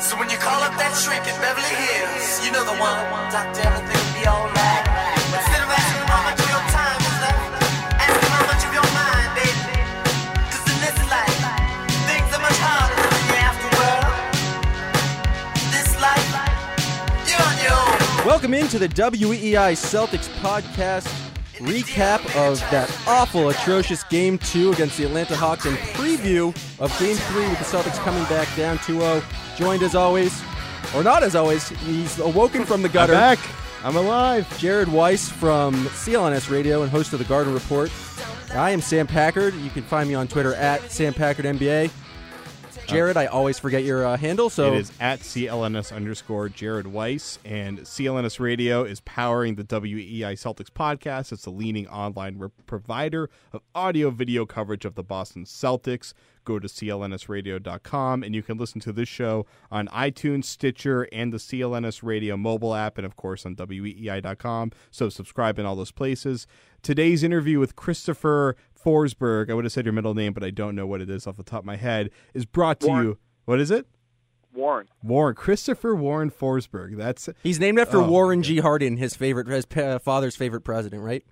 So when you call up that shrink in Beverly Hills, you know the one. Doctor, everything will be alright. Instead of asking how much of your time is left, ask how much of your mind, baby. 'Cause in this life, things are much harder than the afterworld. This life, you're on your own. Welcome into the WEEI Celtics podcast recap of that awful, atrocious Game 2 against the Atlanta Hawks and preview of Game 3 with the Celtics coming back down 2-0. Joined as always, or not as always, he's awoken from the gutter. I'm back. I'm alive. Jared Weiss from CLNS Radio and host of the Garden Report. I am Sam Packard. You can find me on Twitter at Sam Packard NBA. Jared, I always forget your uh, handle, so It is at CLNS underscore Jared Weiss, and CLNS Radio is powering the WEEI Celtics podcast. It's the leading online re- provider of audio video coverage of the Boston Celtics. Go to clnsradio.com and you can listen to this show on iTunes, Stitcher, and the CLNS Radio mobile app, and of course on WEEI.com. So subscribe in all those places. Today's interview with Christopher Forsberg, I would have said your middle name, but I don't know what it is off the top of my head, is brought to Warren. you. What is it? Warren. Warren Christopher Warren Forsberg. That's he's named after Oh, Warren G. Harding, his favorite, his father's favorite president, right?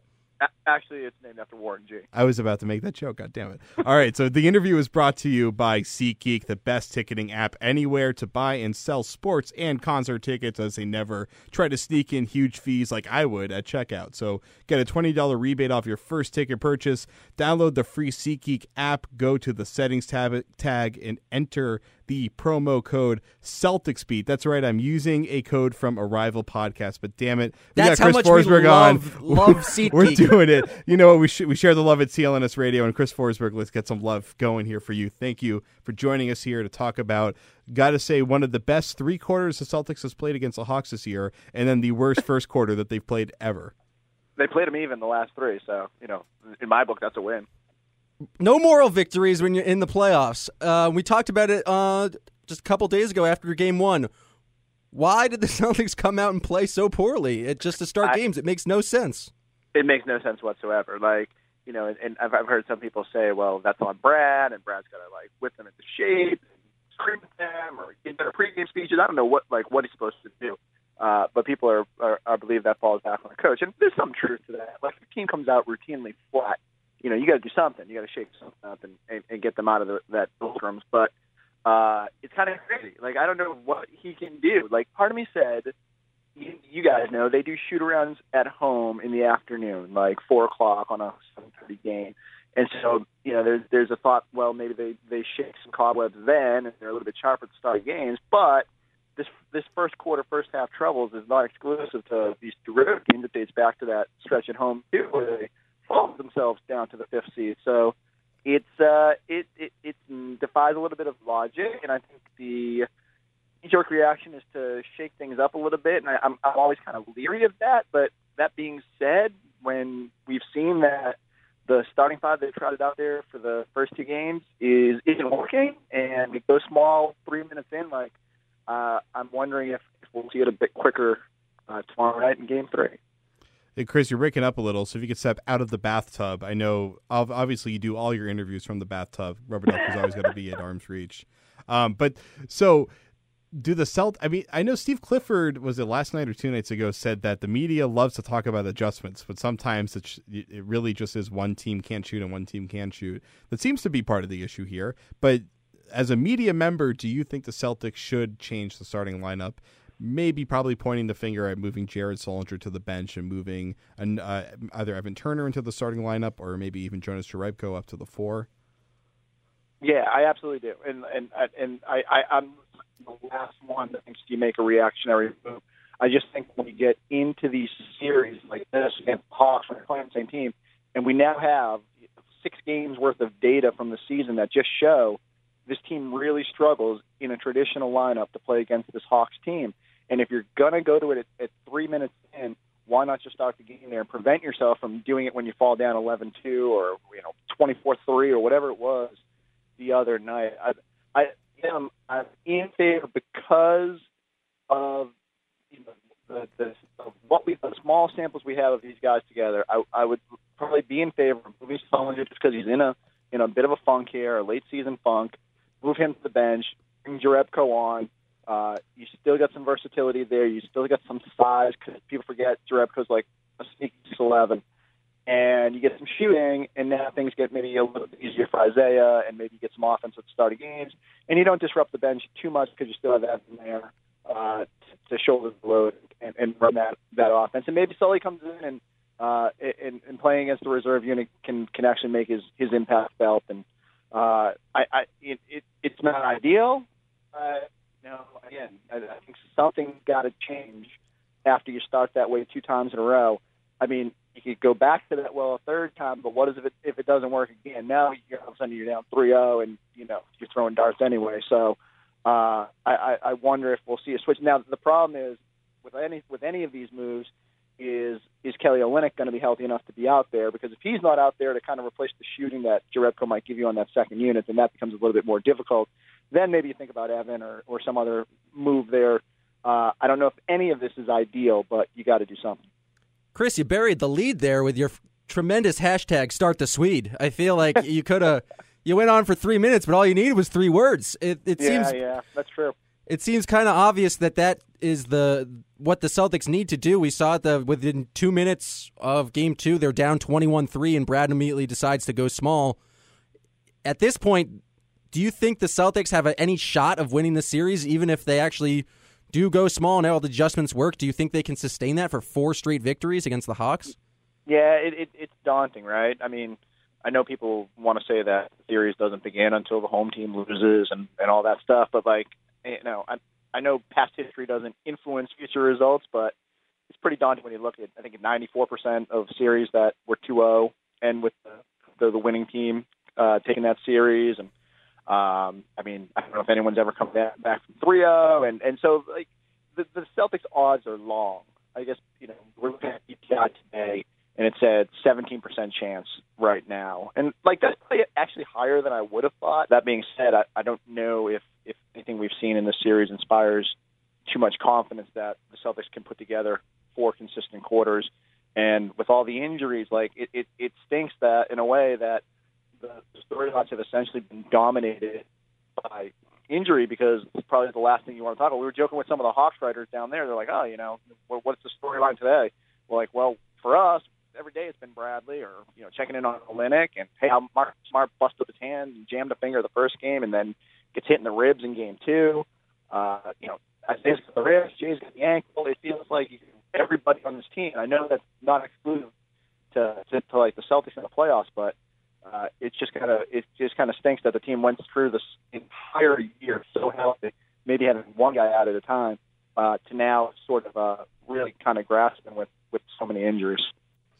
Actually, it's named after Warren G. I was about to make that joke. God damn it! All right, so the interview is brought to you by SeatGeek, the best ticketing app anywhere to buy and sell sports and concert tickets, as they never try to sneak in huge fees like I would at checkout. So get a twenty dollar rebate off your first ticket purchase. Download the free SeatGeek app. Go to the settings tab tag and enter the promo code CelticsBeat. That's right. I'm using a code from a rival podcast, but damn it, we That's got how Chris much we Forsberg love- on. love We're doing it. You know what? We sh- we share the love at CLNS Radio and Chris Forsberg. Let's get some love going here for you. Thank you for joining us here to talk about. Got to say, one of the best three quarters the Celtics has played against the Hawks this year, and then the worst first quarter that they've played ever. They played them even the last three, so you know, in my book, that's a win. No moral victories when you're in the playoffs. Uh, we talked about it uh, just a couple days ago after Game One. Why did the Celtics come out and play so poorly? It just to start I- games, it makes no sense. It makes no sense whatsoever. Like you know, and, and I've, I've heard some people say, well, that's on Brad, and Brad's got to like whip them into shape, and scream at them, or give better pregame speeches. I don't know what like what he's supposed to do. Uh, but people are, are, are believe that falls back on the coach, and there's some truth to that. Like if the team comes out routinely flat, you know, you got to do something. You got to shake something up and, and, and get them out of the, that doldrums. But uh, it's kind of crazy. Like I don't know what he can do. Like part of me said, you, you guys know they do shoot arounds at home in the afternoon, like four o'clock on a seven thirty game. And so, you know, there's there's a thought, well, maybe they they shake some cobwebs then, and they're a little bit sharper at the start of games. But this this first quarter, first half troubles is not exclusive to these derivative games. It dates back to that stretch at home too, where they themselves down to the fifth seed. So it's uh, it it it defies a little bit of logic, and I think the knee-jerk reaction is to shake things up a little bit, and I, I'm I'm always kind of leery of that. But that being said, when we've seen that the starting five they trotted out there for the first two games is isn't working, and we go small three minutes in, like uh, I'm wondering if, if we'll see it a bit quicker uh, tomorrow night in Game Three. Chris, you're breaking up a little, so if you could step out of the bathtub. I know, obviously, you do all your interviews from the bathtub. Rubber duck is always going to be at arm's reach. Um, but so do the Celt? I mean, I know Steve Clifford was it last night or two nights ago said that the media loves to talk about adjustments, but sometimes it's, it really just is one team can't shoot and one team can shoot. That seems to be part of the issue here. But as a media member, do you think the Celtics should change the starting lineup? Maybe probably pointing the finger at moving Jared Sullinger to the bench and moving an, uh, either Evan Turner into the starting lineup or maybe even Jonas Jerebko up to the four. Yeah, I absolutely do, and and and I, I I'm the last one that thinks you make a reactionary move. I just think when we get into these series like this against Hawks, we're playing the same team, and we now have six games worth of data from the season that just show this team really struggles in a traditional lineup to play against this Hawks team. And if you're gonna go to it at, at three minutes in, why not just start the game there and prevent yourself from doing it when you fall down 11-2 or you know 24-3 or whatever it was the other night. I, I am I'm in favor because of you know the, the of what we the small samples we have of these guys together. I, I would probably be in favor of moving Sullinger just because he's in a in a bit of a funk here, a late season funk. Move him to the bench. Bring Jerebko on. Uh, you still got some versatility there. You still got some size because people forget Jerebko's like a sneaky 11 and you get some shooting, and now things get maybe a little bit easier for Isaiah, and maybe you get some offense at the start of games, and you don't disrupt the bench too much because you still have Evan there uh, to shoulder the load and, and run that that offense, and maybe Sully comes in and uh, and, and playing against the reserve unit can can actually make his his impact felt, and uh, I, I it, it it's not ideal. Uh, know, again, I, I think something got to change after you start that way two times in a row. I mean, you could go back to that well a third time, but what is if it if it doesn't work again? Now you're all of a sudden you're down 3-0 and you know you're throwing darts anyway. So uh, I, I wonder if we'll see a switch. Now the problem is with any with any of these moves is is Kelly Olynyk going to be healthy enough to be out there? Because if he's not out there to kind of replace the shooting that Jerebko might give you on that second unit, then that becomes a little bit more difficult. Then maybe you think about Evan or, or some other move there. Uh, I don't know if any of this is ideal, but you got to do something. Chris, you buried the lead there with your tremendous hashtag start the Swede. I feel like you could have you went on for three minutes, but all you needed was three words. It, it yeah, seems yeah, that's true. It seems kind of obvious that that is the what the Celtics need to do. We saw it the within two minutes of Game Two, they're down twenty-one-three, and Brad immediately decides to go small. At this point, do you think the Celtics have any shot of winning the series, even if they actually do go small and all the adjustments work, do you think they can sustain that for four straight victories against the Hawks? Yeah, it, it, it's daunting, right? I mean, I know people want to say that the series doesn't begin until the home team loses and, and all that stuff, but like, you know, I, I know past history doesn't influence future results, but it's pretty daunting when you look at, I think, 94% of series that were 2-0 and with the, the, the winning team uh, taking that series and um, I mean, I don't know if anyone's ever come back, back from 3-0, and and so like the, the Celtics odds are long. I guess you know we're looking at EPI today, and it said 17% chance right now, and like that's actually higher than I would have thought. That being said, I, I don't know if if anything we've seen in this series inspires too much confidence that the Celtics can put together four consistent quarters. And with all the injuries, like it, it, it stinks that in a way that the, storylines have essentially been dominated by injury because it's probably the last thing you want to talk about. We were joking with some of the Hawks writers down there. They're like, oh, you know, what's the storyline today? We're like, well, for us, every day it's been Bradley or, you know, checking in on Olynyk and, hey, how Mark Smart busted his hand and jammed a finger the first game and then gets hit in the ribs in game two. Uh, you know, Isaiah's got the ribs, Jae's got the ankle. It feels like everybody on this team, I know that's not exclusive to, to, to like the Celtics in the playoffs, but – uh, it's just kind of it just kind of stinks that the team went through this entire year so healthy, maybe having one guy out at a time, uh, to now sort of uh, really kind of grasping with with so many injuries.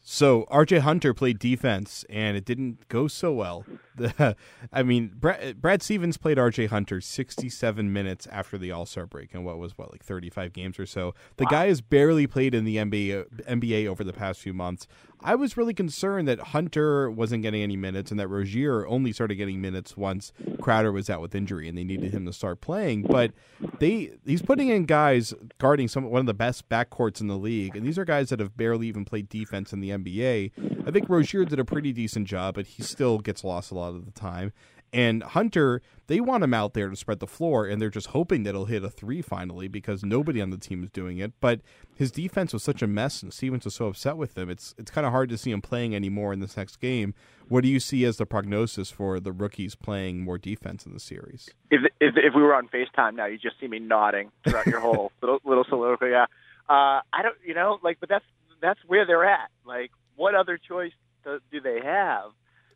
So RJ Hunter played defense, and it didn't go so well. I mean, Brad, Brad Stevens played RJ Hunter 67 minutes after the All Star break, and what was what like 35 games or so. The wow. guy has barely played in the NBA NBA over the past few months. I was really concerned that Hunter wasn't getting any minutes, and that Rozier only started getting minutes once Crowder was out with injury, and they needed him to start playing. But they he's putting in guys guarding some one of the best backcourts in the league, and these are guys that have barely even played defense in the NBA. I think Rozier did a pretty decent job, but he still gets lost a lot of the time. And Hunter, they want him out there to spread the floor, and they're just hoping that he'll hit a three finally because nobody on the team is doing it. But his defense was such a mess, and Stevens was so upset with him. It's it's kind of hard to see him playing anymore in this next game. What do you see as the prognosis for the rookies playing more defense in the series? If if, if we were on Facetime now, you just see me nodding throughout your whole little little soliloquy. Yeah, uh, I don't, you know, like, but that's that's where they're at. Like, what other choice do, do they have?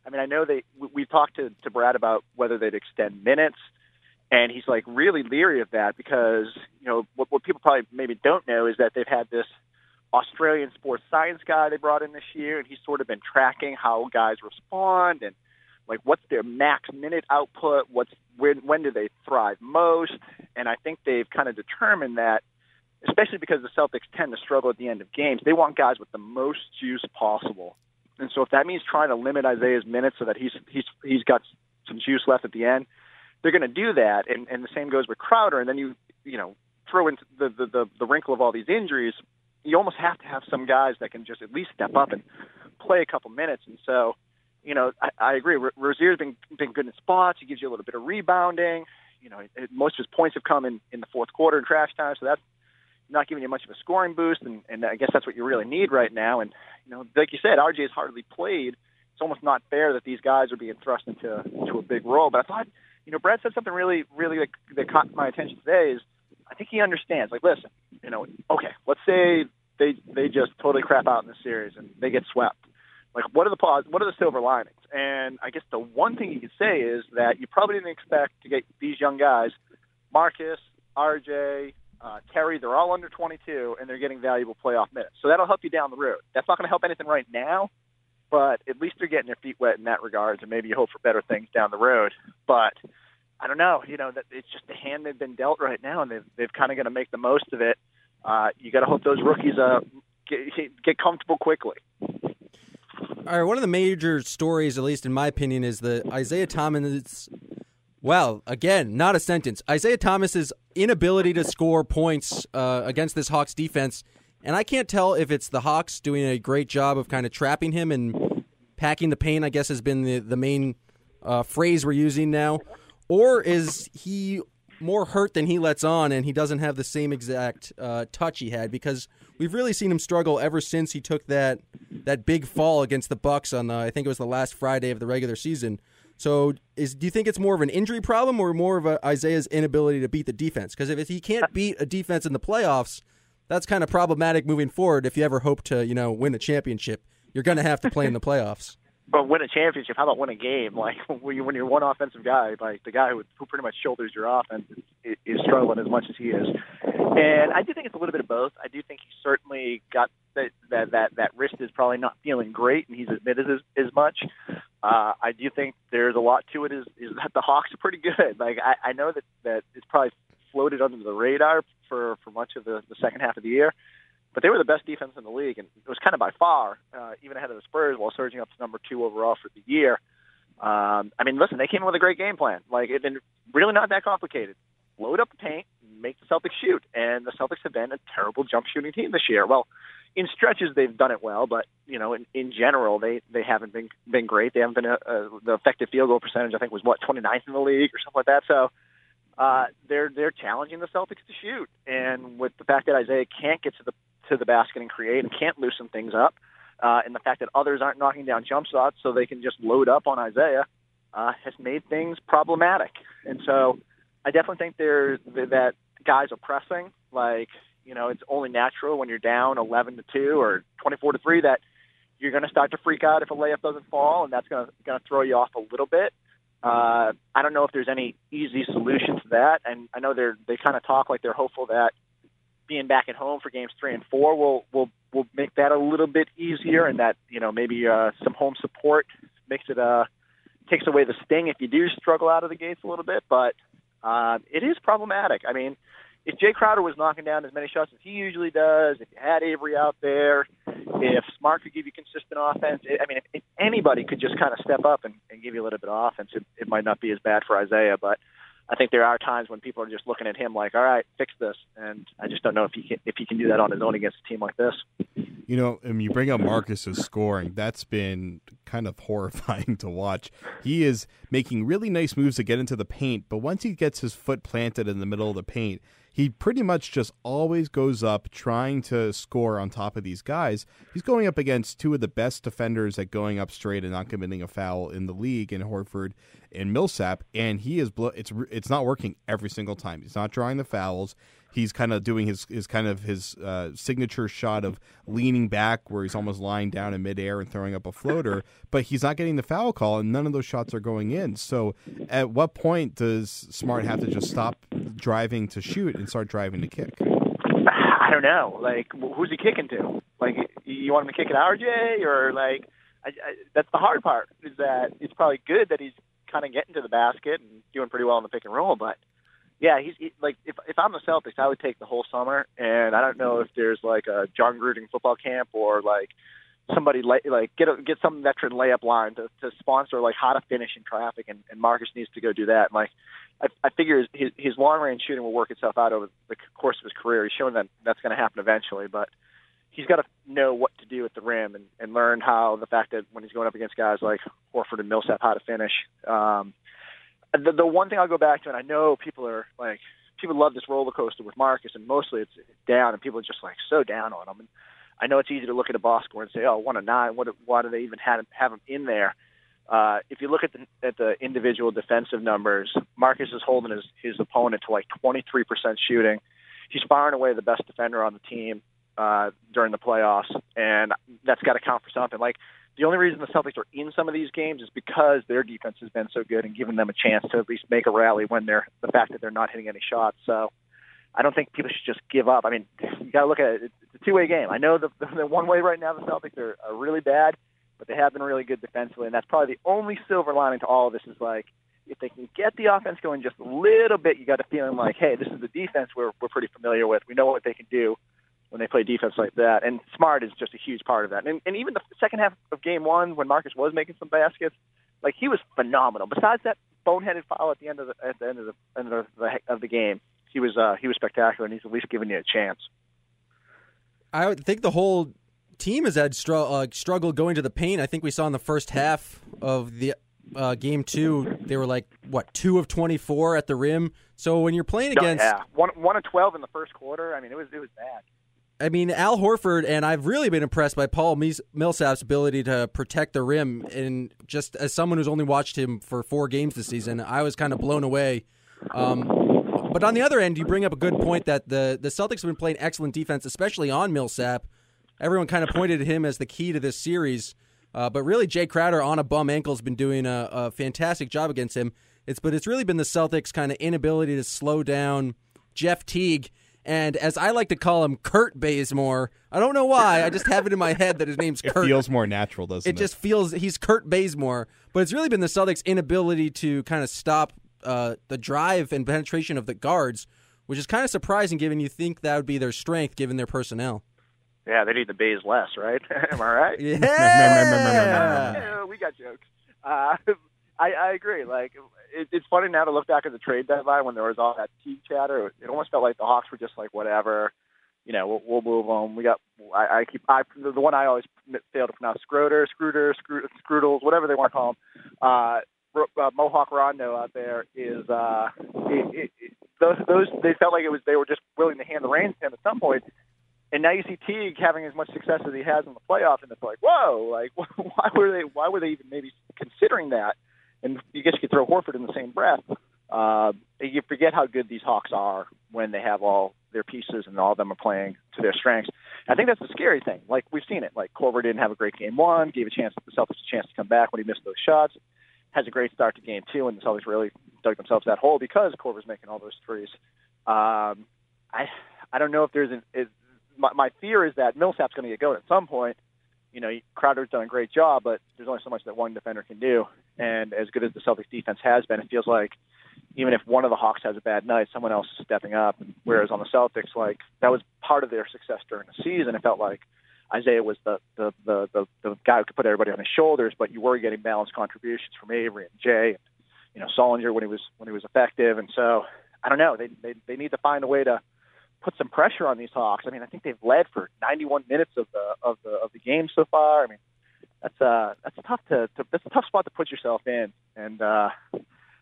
I mean, I know they we, we talked to to Brad about whether they'd extend minutes, and he's like really leery of that because you know what, what people probably maybe don't know is that they've had this Australian sports science guy they brought in this year, and he's sort of been tracking how guys respond and like what's their max minute output, what's when when do they thrive most, and I think they've kind of determined that, especially because the Celtics tend to struggle at the end of games, they want guys with the most juice possible, and so if that means trying to limit Isaiah's minutes so that he's he's he's got some juice left at the end, they're going to do that, and and the same goes with Crowder, and then you you know throw in the the the, the wrinkle of all these injuries you almost have to have some guys that can just at least step up and play a couple minutes. And so, you know, I, I agree. Rozier's been been good in spots. He gives you a little bit of rebounding. You know, it, most of his points have come in in the fourth quarter in trash time, so that's not giving you much of a scoring boost. And, and I guess that's what you really need right now. And you know, like you said, RJ has hardly played. It's almost not fair that these guys are being thrust into into a big role. But I thought, you know, Brad said something really, really that, that caught my attention today. Is I think he understands. Like, listen, you know, okay, let's say they they just totally crap out in the series and they get swept. Like, what are the pos- what are the silver linings? And I guess the one thing you could say is that you probably didn't expect to get these young guys, Marcus, RJ, uh, Terry. They're all under 22 and they're getting valuable playoff minutes. So that'll help you down the road. That's not going to help anything right now, but at least they're getting their feet wet in that regard, and maybe you hope for better things down the road. But I don't know. You know that it's just the hand they've been dealt right now, and they've they've kind of got to make the most of it. Uh, you got to hope those rookies uh, get, get comfortable quickly. All right, one of the major stories, at least in my opinion, is the Isaiah Thomas. Well, again, not a sentence. Isaiah Thomas's inability to score points uh, against this Hawks defense, and I can't tell if it's the Hawks doing a great job of kind of trapping him and packing the paint. I guess has been the the main uh, phrase we're using now, or is he more hurt than he lets on, and he doesn't have the same exact uh, touch he had because we've really seen him struggle ever since he took that that big fall against the Bucks on the, I think it was the last Friday of the regular season. So, is do you think it's more of an injury problem or more of a, Isaiah's inability to beat the defense? Because if he can't uh, beat a defense in the playoffs, that's kind of problematic moving forward. If you ever hope to, you know, win a championship, you're going to have to play in the playoffs but win a championship. How about win a game? Like when you're, when you're one offensive guy, like the guy who, who pretty much shoulders your offense is, is struggling as much as he is. And I do think it's a little bit of both. I do think he certainly got that that that, that wrist is probably not feeling great, and he's admitted as, as much. Uh, I do think there's a lot to it. Is is that the Hawks are pretty good. Like I, I know that that it's probably floated under the radar for for much of the, the second half of the year but they were the best defense in the league, and it was kind of by far, uh, even ahead of the Spurs, while surging up to number two overall for the year. Um, I mean, listen, they came in with a great game plan. Like, it been really not that complicated. Load up the paint, make the Celtics shoot, and the Celtics have been a terrible jump shooting team this year. Well, in stretches they've done it well, but you know, in, in general they they haven't been been great. They haven't been a, a, the effective field goal percentage. I think was what 29th in the league or something like that. So uh, they're they're challenging the Celtics to shoot, and with the fact that Isaiah can't get to the to the basket and create and can't loosen things up. Uh, and the fact that others aren't knocking down jump shots so they can just load up on Isaiah uh, has made things problematic. And so I definitely think there's that guys are pressing. Like, you know, it's only natural when you're down 11 to 2 or 24 to 3 that you're going to start to freak out if a layup doesn't fall, and that's going to throw you off a little bit. Uh, I don't know if there's any easy solution to that, and I know they're they kind of talk like they're hopeful that being back at home for games three and four will will will make that a little bit easier, and that you know maybe uh, some home support makes it uh takes away the sting if you do struggle out of the gates a little bit. But uh, it is problematic. I mean, if Jae Crowder was knocking down as many shots as he usually does, if you had Avery out there, if Smart could give you consistent offense, I mean, if, if anybody could just kind of step up and, and give you a little bit of offense, it, it might not be as bad for Isaiah. But I think there are times when people are just looking at him like, all right, fix this, and I just don't know if he can if he can do that on his own against a team like this. You know, I mean, you bring up Marcus's scoring. That's been kind of horrifying to watch. He is making really nice moves to get into the paint, but once he gets his foot planted in the middle of the paint, he pretty much just always goes up trying to score on top of these guys. He's going up against two of the best defenders at going up straight and not committing a foul in the league in Horford and Millsap, and he is blo- it's it's not working every single time. He's not drawing the fouls. He's kind of doing his, his kind of his uh, signature shot of leaning back where he's almost lying down in midair and throwing up a floater, but he's not getting the foul call, and none of those shots are going in. So, at what point does Smart have to just stop driving to shoot and start driving to kick? I don't know. Like, who's he kicking to? Like, you want him to kick at RJ or like? I, I, that's the hard part. Is that it's probably good that he's kind of getting to the basket and doing pretty well in the pick and roll, but yeah, he's he, like if if I'm the Celtics, I would take the whole summer, and I don't know if there's like a Jon Gruden football camp or like somebody lay, like get a, get some veteran layup line to, to sponsor like how to finish in traffic, and, and Marcus needs to go do that. And like I, I figure his his long range shooting will work itself out over the course of his career. He's shown that that's going to happen eventually, but he's got to know what to do at the rim and, and learn how the fact that when he's going up against guys like Horford and Millsap, how to finish. Um, the, the one thing I'll go back to, and I know people are like, people love this roller coaster with Marcus, and mostly it's down, and people are just like so down on him. And I know it's easy to look at a box score and say, oh, one of nine. What? Why do they even have have him in there? Uh, if you look at the at the individual defensive numbers, Marcus is holding his his opponent to like 23% shooting. He's far and away the best defender on the team uh, during the playoffs, and that's got to count for something. Like the only reason the Celtics are in some of these games is because their defense has been so good and given them a chance to at least make a rally when they're the fact that they're not hitting any shots. So I don't think people should just give up. I mean, you got to look at it. It's a two-way game. I know the, the one way right now the Celtics are, are really bad, but they have been really good defensively, and that's probably the only silver lining to all of this is like if they can get the offense going just a little bit, you got a feeling like, hey, this is the defense we're we're pretty familiar with. We know what they can do when they play defense like that. And Smart is just a huge part of that. And, and even the second half of game one, when Marcus was making some baskets, like he was phenomenal. Besides that boneheaded foul at the end of the at the end of the end of the, of the game, he was uh, he was spectacular, and he's at least giving you a chance. I think the whole team has had str- uh, struggle going to the paint. I think we saw in the first half of the uh, game two, they were like what two of twenty four at the rim. So when you're playing against yeah, one one of twelve in the first quarter, I mean it was it was bad. I mean, Al Horford, and I've really been impressed by Paul Millsap's ability to protect the rim. And just as someone who's only watched him for four games this season, I was kind of blown away. Um, but on the other end, you bring up a good point that the, the Celtics have been playing excellent defense, especially on Millsap. Everyone kind of pointed at him as the key to this series. Uh, but really, Jae Crowder on a bum ankle has been doing a, a fantastic job against him. It's but it's really been the Celtics' kind of inability to slow down Jeff Teague and as I like to call him, Kurt Bazemore. I don't know why. I just have it in my head that his name's it Kurt. It feels more natural, doesn't it? It just feels he's Kurt Bazemore. But it's really been the Celtics' inability to kind of stop uh, the drive and penetration of the guards, which is kind of surprising given you think that would be their strength given their personnel. Yeah, they need the bays less, right? Am I right? Yeah. yeah we got jokes. Uh, I, I agree. Like it, it's funny now to look back at the trade deadline when there was all that Teague chatter. It almost felt like the Hawks were just like whatever. You know, we'll, we'll move them. We got. I, I keep. I the one I always fail to pronounce. Scroder, Scrooter, Scroo, Scroodles, whatever they want to call them. Uh, uh, Mohawk Rondo out there is uh, it, it, it, those those they felt like it was they were just willing to hand the reins to him at some point. And now you see Teague having as much success as he has in the playoffs, and it's like, whoa, like why were they why were they even maybe considering that? And you guess you could throw Horford in the same breath. Uh, you forget how good these Hawks are when they have all their pieces and all of them are playing to their strengths. I think that's the scary thing. Like we've seen it. Like Korver didn't have a great game one, gave a chance the Celtics a chance to come back when he missed those shots. Has a great start to game two, and the Celtics really dug themselves that hole because Korver's making all those threes. Um, I I don't know if there's an. Is, my, my fear is that Millsap's going to get going at some point, you know, Crowder's done a great job, but there's only so much that one defender can do. And as good as the Celtics defense has been, it feels like even if one of the Hawks has a bad night, someone else is stepping up. Whereas on the Celtics, like that was part of their success during the season. It felt like Isaiah was the the the the, the guy who could put everybody on his shoulders, but you were getting balanced contributions from Avery and Jae. And, you know Sullinger when he was when he was effective, and so I don't know. They they they need to find a way to put some pressure on these Hawks. I mean, I think they've led for 91 minutes of the of the of the game so far. I mean, that's uh that's tough to, to that's a tough spot to put yourself in, and uh,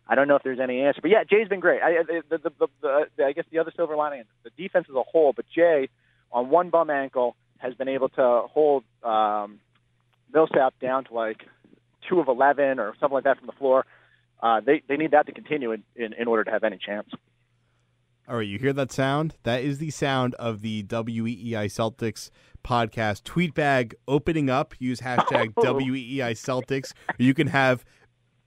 I don't know if there's any answer. But yeah, Jae's been great. I the the, the, the, the I guess the other silver lining, the defense as a whole, but Jae on one bum ankle has been able to hold um, Millsap down to like two of 11 or something like that from the floor. Uh, they they need that to continue in, in, in order to have any chance. All right, you hear that sound? That is the sound of the WEEI Celtics podcast tweet bag opening up. Use hashtag Oh. WEEI Celtics. You can have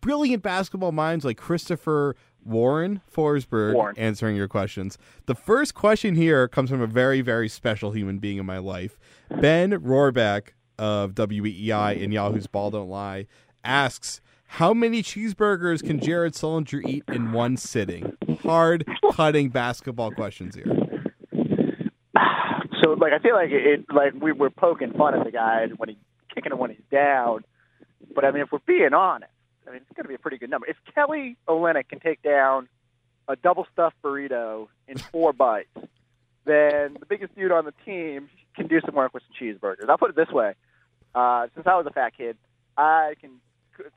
brilliant basketball minds like Christopher Warren Forsberg Warren. answering your questions. The first question here comes from a very, very special human being in my life. Ben Rohrbach of WEEI and Yahoo's Ball Don't Lie asks, how many cheeseburgers can Jared Sullinger eat in one sitting? Hard cutting basketball questions here. So like I feel like it, it like we were poking fun at the guy when he's kicking him when he's down. But I mean, if we're being honest, I mean it's going to be a pretty good number. If Kelly Olynyk can take down a double stuffed burrito in four bites, then the biggest dude on the team can do some work with some cheeseburgers. I'll put it this way: uh, since I was a fat kid, I can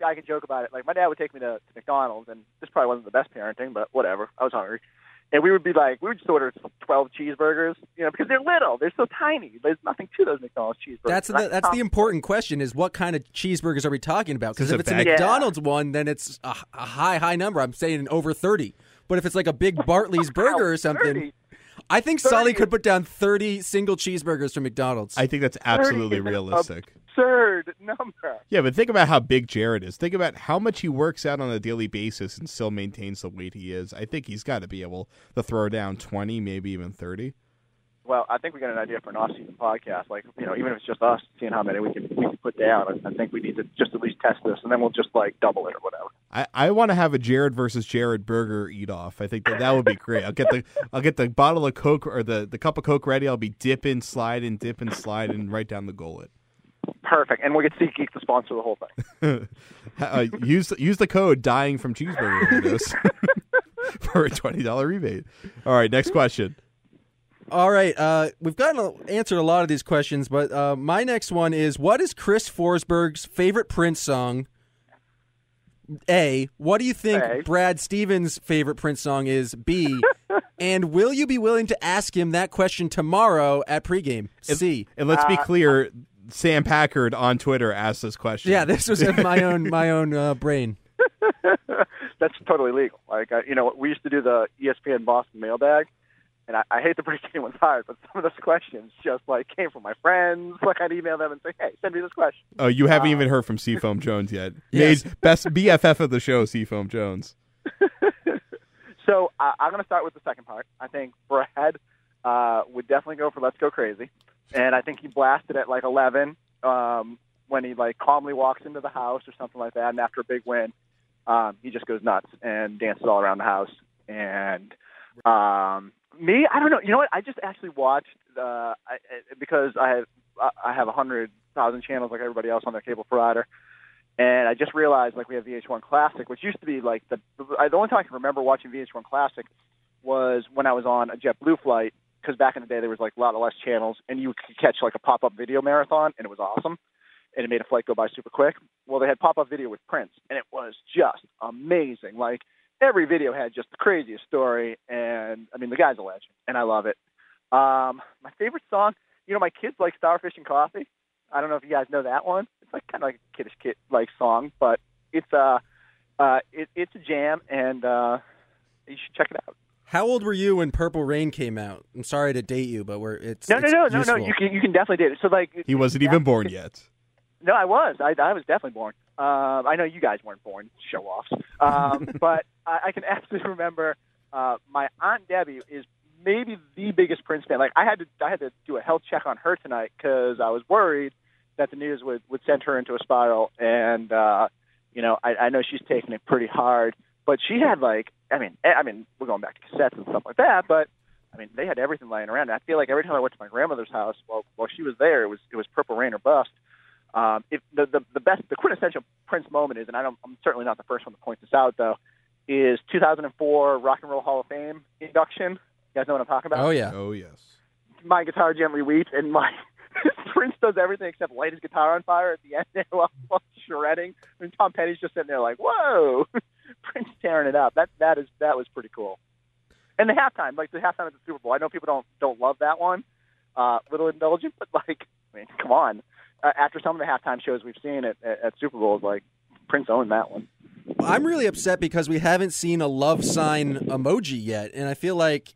I can joke about it. Like my dad would take me to, to McDonald's, and this probably wasn't the best parenting, but whatever. I was hungry, and we would be like, we would just order twelve cheeseburgers, you know, because they're little, they're so tiny. There's nothing to those McDonald's cheeseburgers. That's the, that's the important question: is what kind of cheeseburgers are we talking about? Because if it it's a bag- McDonald's one, then it's a, a high, high number. I'm saying over thirty. But if it's like a big Bartley's burger or something, 30. I think Sully could put down thirty single cheeseburgers from McDonald's. I think that's absolutely 30 is an realistic. Absurd number. Yeah, but think about how big Jared is. Think about how much he works out on a daily basis and still maintains the weight he is. I think he's got to be able to throw down 20, maybe even 30. Well, I think we got an idea for an off-season podcast. Like, you know, even if it's just us seeing how many we can we can put down, I, I think we need to just at least test this, and then we'll just like double it or whatever. I, I want to have a Jared versus Jared burger eat off. I think that that would be great. I'll get the I'll get the bottle of Coke or the, the cup of Coke ready. I'll be dipping, sliding, dipping, sliding right down the gullet. Perfect, and we'll get SeatGeek to sponsor the whole thing. uh, use use the code dying from cheeseburger for a twenty dollar rebate. All right, next question. All right, uh, we've gotten a, answered a lot of these questions, but uh, my next one is: What is Chris Forsberg's favorite Prince song? A. What do you think A. Brad Stevens' favorite Prince song is? B. and will you be willing to ask him that question tomorrow at pregame? C. And let's be Uh, clear, Sam Packard on Twitter asked this question. Yeah, this was in my own my own uh, brain. That's totally legal. Like, uh, you know, we used to do the ESPN Boston mailbag, and I, I hate to break anyone's heart, but some of those questions just like came from my friends. Like, I'd email them and say, "Hey, send me this question." Oh, you haven't Uh, even heard from Seafoam Jones yet. Yes. Made best BFF of the show, Seafoam Jones. So uh, I'm going to start with the second part. I think Brad uh, would definitely go for "Let's Go Crazy," and I think he blasted at like 11 um, when he like calmly walks into the house or something like that. And after a big win, um, he just goes nuts and dances all around the house. And um, me, I don't know. You know what? I just actually watched uh, I, because I have I have a hundred thousand channels like everybody else on their cable provider. And I just realized, like, we have VH1 Classic, which used to be like the the only time I can remember watching VH1 Classic was when I was on a JetBlue flight. Because back in the day, there was like a lot of less channels, and you could catch like a pop-up video marathon, and it was awesome, and it made a flight go by super quick. Well, they had pop-up video with Prince, and it was just amazing. Like every video had just the craziest story, and I mean, the guy's a legend, and I love it. Um, my favorite song, you know, my kids like Starfish and Coffee. I don't know if you guys know that one. It's like kind of like a kiddish kid like song, but it's uh, uh, it, it's a jam, and uh, you should check it out. How old were you when Purple Rain came out? I'm sorry to date you, but we're it's No, no, it's no, no, no. useful. You can you can definitely do it. So like He wasn't even born yet. No, I was. I, I was definitely born. Um, I know you guys weren't born, show offs. Um, but I, I can absolutely remember uh, my aunt Debbie is maybe the biggest Prince fan. Like I had to I had to do a health check on her tonight because I was worried that the news would would send her into a spiral. And uh, you know, I, I know she's taking it pretty hard. But she had like, I mean, eh, I mean, we're going back to cassettes and stuff like that. But I mean, they had everything laying around. And I feel like every time I went to my grandmother's house, while while she was there, it was it was Purple Rain or bust. Um, if the, the the best, the quintessential Prince moment is, and I don't, I'm certainly not the first one to point this out, though, is 2004 Rock and Roll Hall of Fame induction. You guys know what I'm talking about? Oh yeah. Oh yes. My guitar gently weeps, and my Prince does everything except light his guitar on fire at the end there while, while shredding. And Tom Petty's just sitting there like, "Whoa!" Prince tearing it up. That that is that was pretty cool. And the halftime, like the halftime at the Super Bowl. I know people don't don't love that one. Uh, little indulgent, but like, I mean, come on. Uh, after some of the halftime shows we've seen at, at, at Super Bowls, like Prince owned that one. I'm really upset because we haven't seen a love sign emoji yet, and I feel like,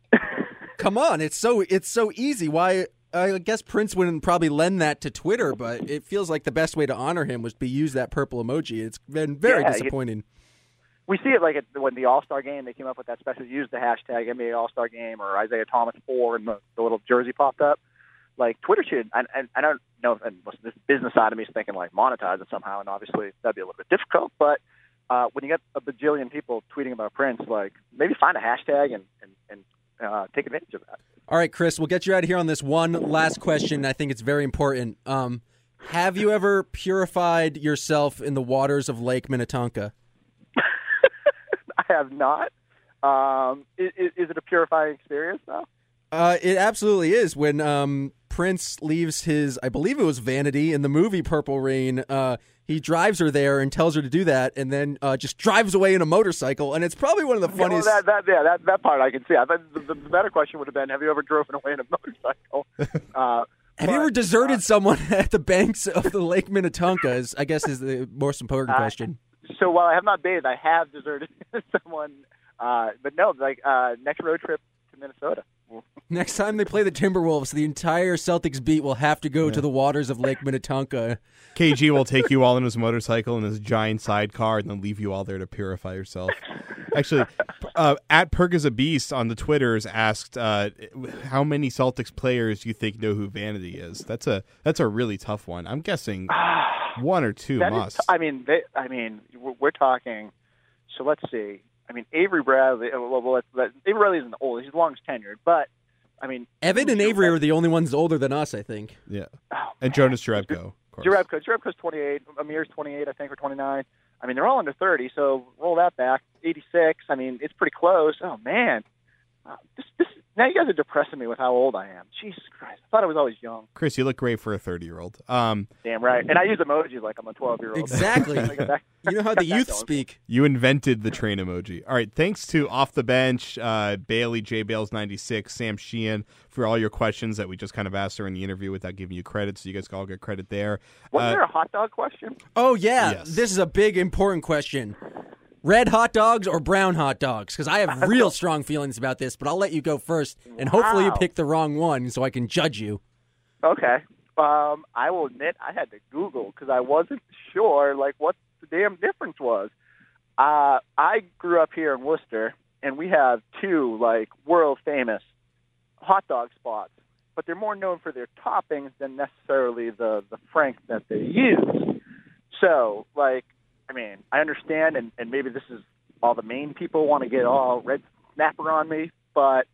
come on, it's so it's so easy. Why? I guess Prince wouldn't probably lend that to Twitter, but it feels like the best way to honor him was to use that purple emoji. It's been very Yeah, you- disappointing. we see it like at, when the All Star game they came up with that special use the hashtag NBA All Star game or Isaiah Thomas four and the, the little jersey popped up. Like Twitter should, and, and I don't know, and listen, this business side of me is thinking like monetize it somehow, and obviously that'd be a little bit difficult. But uh, when you get a bajillion people tweeting about Prince, like maybe find a hashtag and and, and uh, take advantage of that. All right, Chris, we'll get you out of here on this one last question. I think it's very important. Um, have you ever purified yourself in the waters of Lake Minnetonka? I have not. Um, is, is it a purifying experience though? Uh, it absolutely is. When um, Prince leaves his, I believe it was Vanity in the movie Purple Rain, uh, he drives her there and tells her to do that, and then uh, just drives away in a motorcycle. And it's probably one of the Well, funniest. that, that, yeah, that, that part I can see. I thought the, the better question would have been, have you ever driven away in a motorcycle? Uh, Have you ever deserted someone at the banks of the Lake Minnetonka? Is I guess is the most important Uh, question. So while I have not bathed, I have deserted someone. Uh, but no, like uh, next road trip to Minnesota. Next time they play the Timberwolves, the entire Celtics beat will have to go to the waters of Lake Minnetonka. KG will take you all in his motorcycle and his giant sidecar, and then leave you all there to purify yourself. Actually, uh, at Perk is a Beast on the Twitters asked uh, how many Celtics players do you think know who Vanity is. That's a that's a really tough one. I'm guessing one or two That is- must. I mean, they, I mean, we're, we're talking. So let's see. I mean, Avery Bradley. uh, Well, well Avery Bradley isn't the oldest; he's the longest tenured. But I mean, Evan and Avery are the only ones older than us, I think. yeah, Oh, and Jonas Jerebko. Of course. Jerebko, Jerebko's 28, Amir's 28, I think, or 29. I mean, they're all under 30, so roll that back. 86. I mean, it's pretty close. Oh man, uh, this, this, now you guys are depressing me with how old I am. Jesus Christ, I thought I was always young. Chris, you look great for a 30 year old. Um, Damn right. And I use emojis like I'm a 12 year old. Exactly. You know how the youth speak. You invented the train emoji. All right. Thanks to Off the Bench, uh, Bailey, J Bales 96, Sam Sheehan for all your questions that we just kind of asked her in the interview without giving you credit. So you guys can all get credit there. Wasn't Uh, there a hot dog question? Oh yeah, Yes. this is a big important question. Red hot dogs or brown hot dogs? Because I have real strong feelings about this, but I'll let you go first, and hopefully you pick the wrong one so I can judge you. Okay. Um, I will admit I had to Google because I wasn't sure like what the damn difference was. Uh, I grew up here in Worcester, and we have two like world famous hot dog spots, but they're more known for their toppings than necessarily the the frank that they use. So, like, I mean, I understand, and, and maybe this is all the main people want to get all red snapper on me, but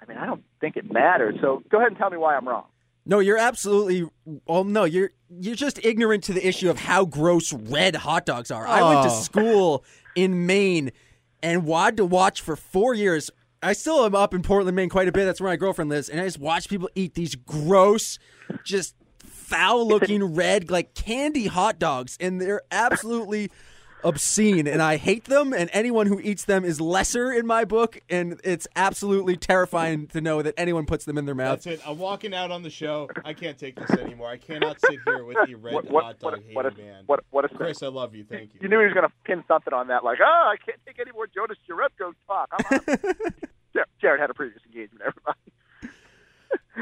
I mean, I don't think it matters. So, go ahead and tell me why I'm wrong. No, you're absolutely. Oh no, you're you're just ignorant to the issue of how gross red hot dogs are. I went to Oh. school in Maine and had to watch for four years. I still am up in Portland, Maine, quite a bit. That's where my girlfriend lives, and I just watch people eat these gross, just foul-looking red like candy hot dogs, and they're absolutely obscene. And I hate them. And anyone who eats them is lesser in my book, and it's absolutely terrifying to know that anyone puts them in their mouth. That's it. I'm walking out on the show. I can't take this anymore. I cannot sit here with the red What, what, hot dog what, hating a, man. what, what a Chris, I love you. Thank you. You knew he was going to pin something on that, like, oh, I can't take any more Jonas Jerebko talk. I'm Jared had a previous engagement, everybody.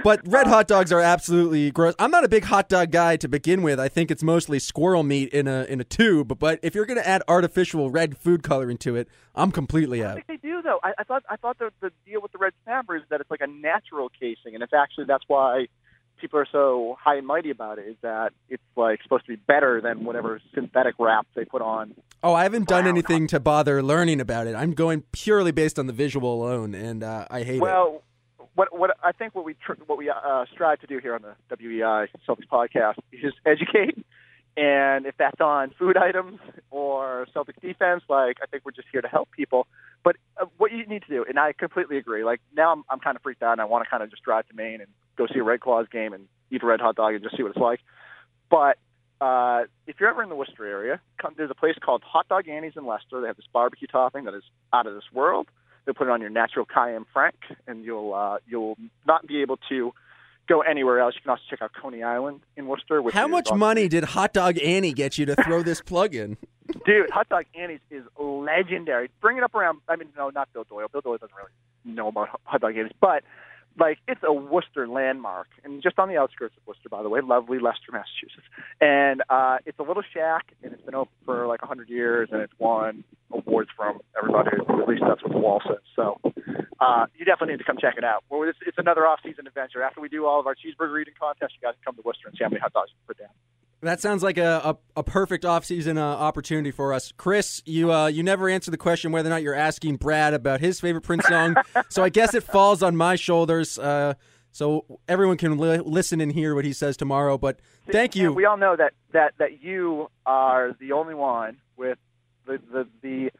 But red hot dogs are absolutely gross. I'm not a big hot dog guy to begin with. I think it's mostly squirrel meat in a in a tube. But if you're going to add artificial red food coloring to it, I'm completely out. I think they do, though. I, I thought I thought the, the deal with the red snapper is that it's like a natural casing, and it's actually that's why people are so high and mighty about it. Is that it's like supposed to be better than whatever synthetic wrap they put on. Oh, I haven't done anything to bother learning about it. I'm going purely based on the visual alone, and uh, I hate it. Well, what what I think what we tr- what we uh, strive to do here on the WEEI Celtics podcast is educate And if that's on food items or Celtics defense, like I think we're just here to help people. But uh, what you need to do, and I completely agree. Like now, I'm I'm kind of freaked out, and I want to kind of just drive to Maine and go see a Red Claws game and eat a red hot dog and just see what it's like. But uh, if you're ever in the Worcester area, come, there's a place called Hot Dog Annie's in Leicester. They have this barbecue topping that is out of this world. They put it on your natural casing frank, and you'll uh, you'll not be able to go anywhere else. You can also check out Coney Island in Worcester. Which How much on- money did Hot Dog Annie get you to throw this plug in? Dude, Hot Dog Annie's is legendary. Bring it up around. I mean, no, not Bill Doyle. Bill Doyle doesn't really know about Hot Dog Annie's, but like it's a Worcester landmark, and just on the outskirts of Worcester, by the way, lovely Leicester, Massachusetts. And uh, it's a little shack, and it's been open for like a hundred years, and it's won awards from everybody. At least that's what the wall says. So uh, you definitely need to come check it out. Well, it's, it's another off-season adventure. After we do all of our cheeseburger eating contests, you guys can come to Worcester and see how many hot dogs you put down. That sounds like a, a, a perfect off-season uh, opportunity for us. Chris, you uh, you never answered the question whether or not you're asking Brad about his favorite Prince song, so I guess it falls on my shoulders. Uh, so everyone can li- listen and hear what he says tomorrow. But thank And you. we all know that that that you are the only one with the the, the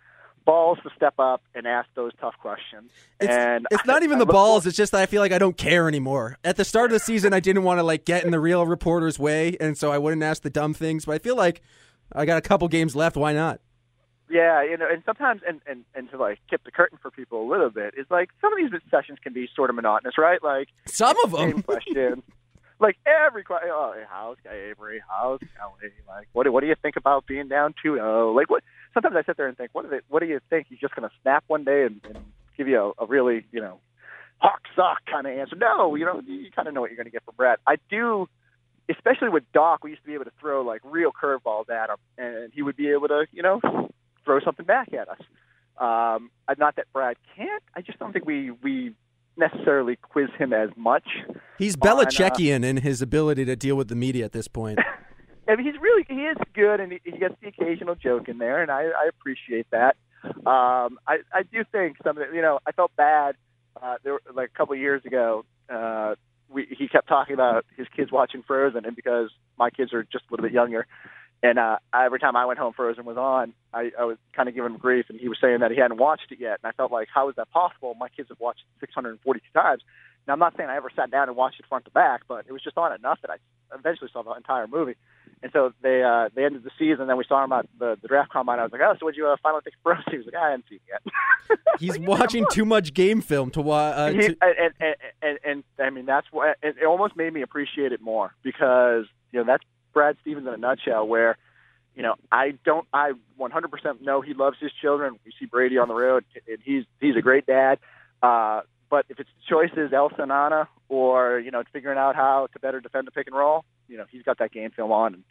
balls to step up and ask those tough questions. It's, and it's not I- even the balls. forward- It's just that I feel like I don't care anymore. At the start of the season, I didn't want to like get in the real reporter's way, and so I wouldn't ask the dumb things. But I feel like I got a couple games left. Why not? Yeah, you know, and sometimes, and, and and to like tip the curtain for people a little bit, is like some of these sessions can be sort of monotonous, right? Like Some of same them. question. Like every question, oh, how's Avery? How's Kelly? Like, what do, what do you think about being down 2-0? Like, what? Sometimes I sit there and think, what do they, what do you think? He's just going to snap one day and, and give you a, a really, you know, hawk sock kind of answer? No, you know, you kind of know what you're going to get from Brad. I do, especially with Doc. We used to be able to throw like real curveballs at him, and he would be able to, you know, throw something back at us. Um, not that Brad can't. I just don't think we we necessarily quiz him as much. He's on, uh, Belichickian in his ability to deal with the media at this point. I mean, he's really he is good, and he, he gets the occasional joke in there, and I, I appreciate that. Um, I I do think some of the, you know I felt bad. Uh, there were, like a couple of years ago, uh, we he kept talking about his kids watching Frozen, and because my kids are just a little bit younger, and uh, every time I went home, Frozen was on. I, I was kind of giving him grief, and he was saying that he hadn't watched it yet, and I felt like, how is that possible? My kids have watched it 642 times. Now, I'm not saying I ever sat down and watched it front to back, but it was just on enough that I eventually saw the entire movie. And so they uh, they ended the season. Then we saw him at the, the draft combine. I was like, oh, so would you uh, finally think of Frozen? He was like, I haven't seen it yet. He's watching too much game film to watch. Uh, to, and, and, and, and I mean that's why it, it almost made me appreciate it more because you know that's Brad Stevens in a nutshell. Where you know I don't I 100% know he loves his children. We see Brady on the road, and he's he's a great dad. Uh, but if it's choices Elsa and Anna, or you know figuring out how to better defend the pick and roll, you know he's got that game film on, and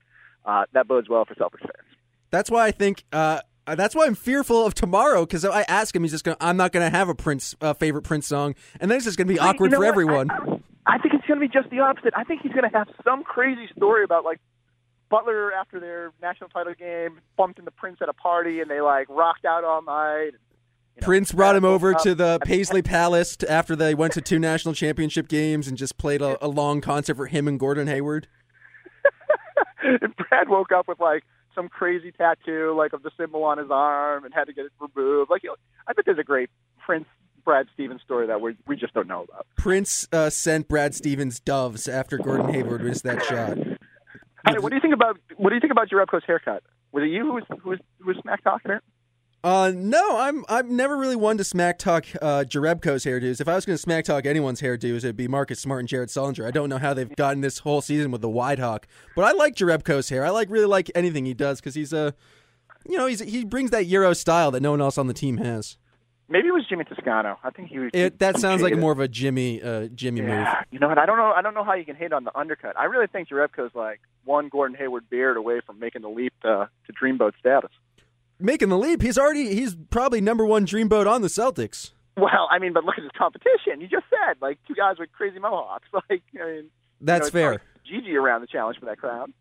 uh, that bodes well for Celtics fans. that's why I think. Uh, that's why I'm fearful of tomorrow because I ask him, he's just going. to I'm not going to have a Prince uh, favorite Prince song, and then it's just going to be awkward you know for what? everyone. I, I think it's going to be just the opposite. I think he's going to have some crazy story about like Butler after their national title game bumped into Prince at a party and they like rocked out all night. You know, Prince brought him over woke to the Paisley Palace after they went to two national championship games and just played a, a long concert for him and Gordon Hayward. and Brad woke up with like some crazy tattoo like of the symbol on his arm and had to get it removed. Like you know, I bet there's a great Prince Brad Stevens story that we we just don't know about. Prince uh, sent Brad Stevens doves after Gordon Hayward missed that shot. Hey, what do you think about what do you think about Jerebko's haircut? Was it you who was who was, who was smack talking her? Uh, no, I'm I'm never really one to smack talk uh, Jerebko's hairdos. If I was going to smack talk anyone's hairdos, it'd be Marcus Smart and Jared Sullinger. I don't know how they've gotten this whole season with the wide hawk, but I like Jerebko's hair. I like really like anything he does because he's a, you know, he's he brings that Euro style that no one else on the team has. Maybe it was Jimmy Toscano. I think he was. It that sounds like more of a Jimmy uh, Jimmy move. Yeah, you know what? I don't know. I don't know how you can hate on the undercut. I really think Jerebko's like one Gordon Hayward beard away from making the leap to, to dreamboat status. Making the leap, he's already he's probably number one dreamboat on the Celtics. Well, I mean, but look at his competition. You just said like two guys with crazy mohawks. Like, I mean, That's you know, fair. Gigi around the challenge for that crowd.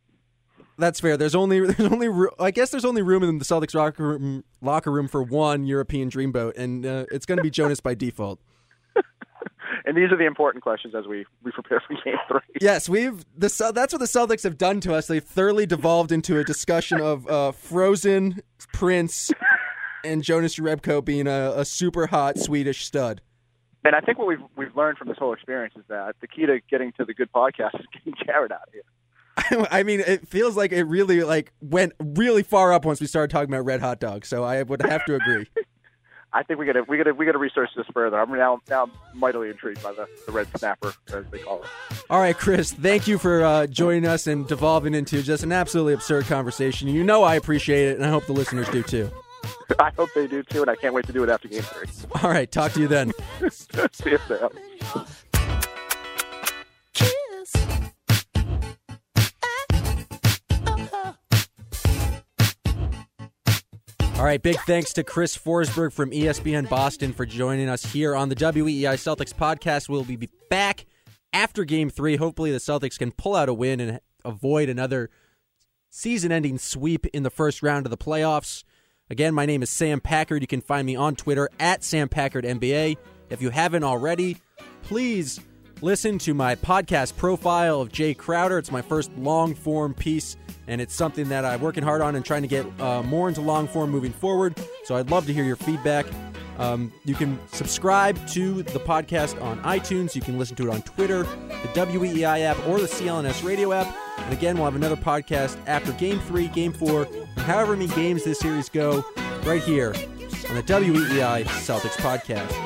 That's fair. There's only there's only I guess there's only room in the Celtics locker room, locker room for one European dreamboat, and uh, it's going to be Jonas by default. and these are the important questions as we, we prepare for game three. Yes, we've the Cel- that's what the Celtics have done to us. They've thoroughly devolved into a discussion of uh, Frozen, Prince, and Jonas Jerebko being a, a super hot Swedish stud. And I think what we've we've learned from this whole experience is that the key to getting to the good podcast is getting Jared out of here. I mean, it feels like it really like went really far up once we started talking about red hot dogs. So I would have to agree. I think we got to we got to we got to research this further. I'm now now mightily intrigued by the, the red snapper as they call it. All right, Chris, thank you for uh, joining us and devolving into just an absolutely absurd conversation. You know I appreciate it, and I hope the listeners do too. I hope they do too, and I can't wait to do it after game three. All right, talk to you then. See you Sam. All right, big thanks to Chris Forsberg from ESPN Boston for joining us here on the WEEI Celtics podcast. We'll be back after game three. Hopefully, the Celtics can pull out a win and avoid another season ending sweep in the first round of the playoffs. Again, my name is Sam Packard. You can find me on Twitter at Sam Packard NBA. If you haven't already, please listen to my podcast profile of Jae Crowder. It's my first long form piece, and it's something that I'm working hard on and trying to get uh, more into long form moving forward. So I'd love to hear your feedback. Um, you can subscribe to the podcast on iTunes. You can listen to it on Twitter, the WEEI app, or the CLNS radio app. And again, we'll have another podcast after game three, game four, however many games this series go, right here on the WEEI Celtics podcast.